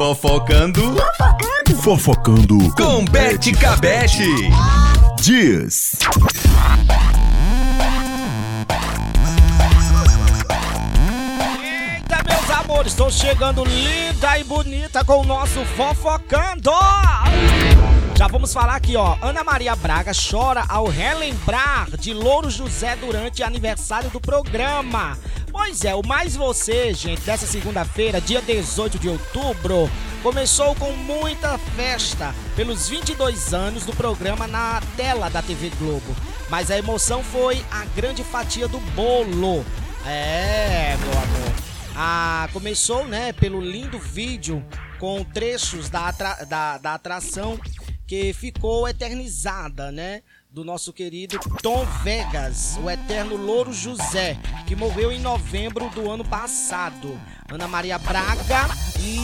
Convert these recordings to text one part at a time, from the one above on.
Fofocando Fofocando com Bete Cabete. Dias. Eita, meus amores, estou chegando linda e bonita com o nosso Fofocando! Já vamos falar aqui, ó. Ana Maria Braga chora ao relembrar de Louro José durante aniversário do programa. Pois é, o Mais Você, gente, dessa segunda-feira, dia 18 de outubro, começou com muita festa pelos 22 anos do programa na tela da TV Globo. Mas a emoção foi a grande fatia do bolo. É, meu amor. Ah, começou, né, pelo lindo vídeo com trechos da, atra- da, da atração que ficou eternizada, né? Do nosso querido Tom Vegas, o eterno Louro José, que morreu em novembro do ano passado. Ana Maria Braga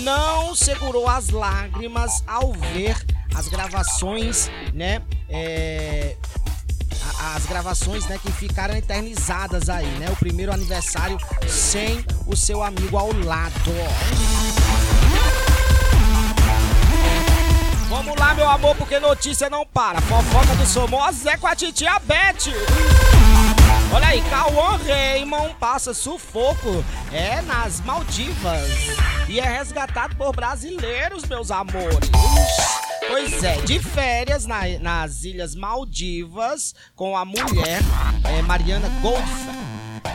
não segurou as lágrimas ao ver as gravações, né? É, as gravações, né, que ficaram eternizadas aí, né? O primeiro aniversário sem o seu amigo ao lado. Vamos lá, meu amor, porque notícia não para. Fofoca do Somoza é com a titia Beth. Olha aí, Cauã Raymond passa sufoco é nas Maldivas e é resgatado por brasileiros, meus amores. Pois é, de férias na- nas Ilhas Maldivas com a mulher é, Mariana Goldfeld.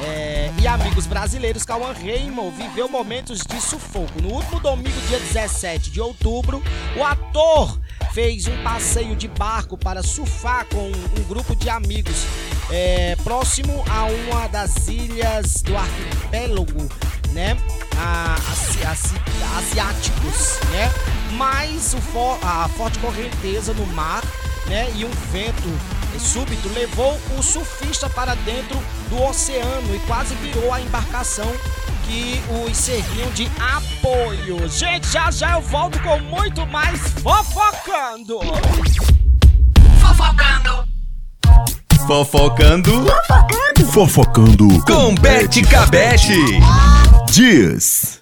É, e amigos brasileiros, Cauã Raymond viveu momentos de sufoco. No último domingo, dia 17 de outubro, o ator fez um passeio de barco para surfar com um grupo de amigos é, próximo a uma das ilhas do arquipélago, né? A, asi- asi- asiáticos, né? Mas o a forte correnteza no mar, né? E um vento súbito levou o surfista para dentro do oceano e quase virou a embarcação que os serviam de apoio. Gente, já já eu volto com muito mais fofocando. Fofocando Fofocando com Bete Cabete. Dias.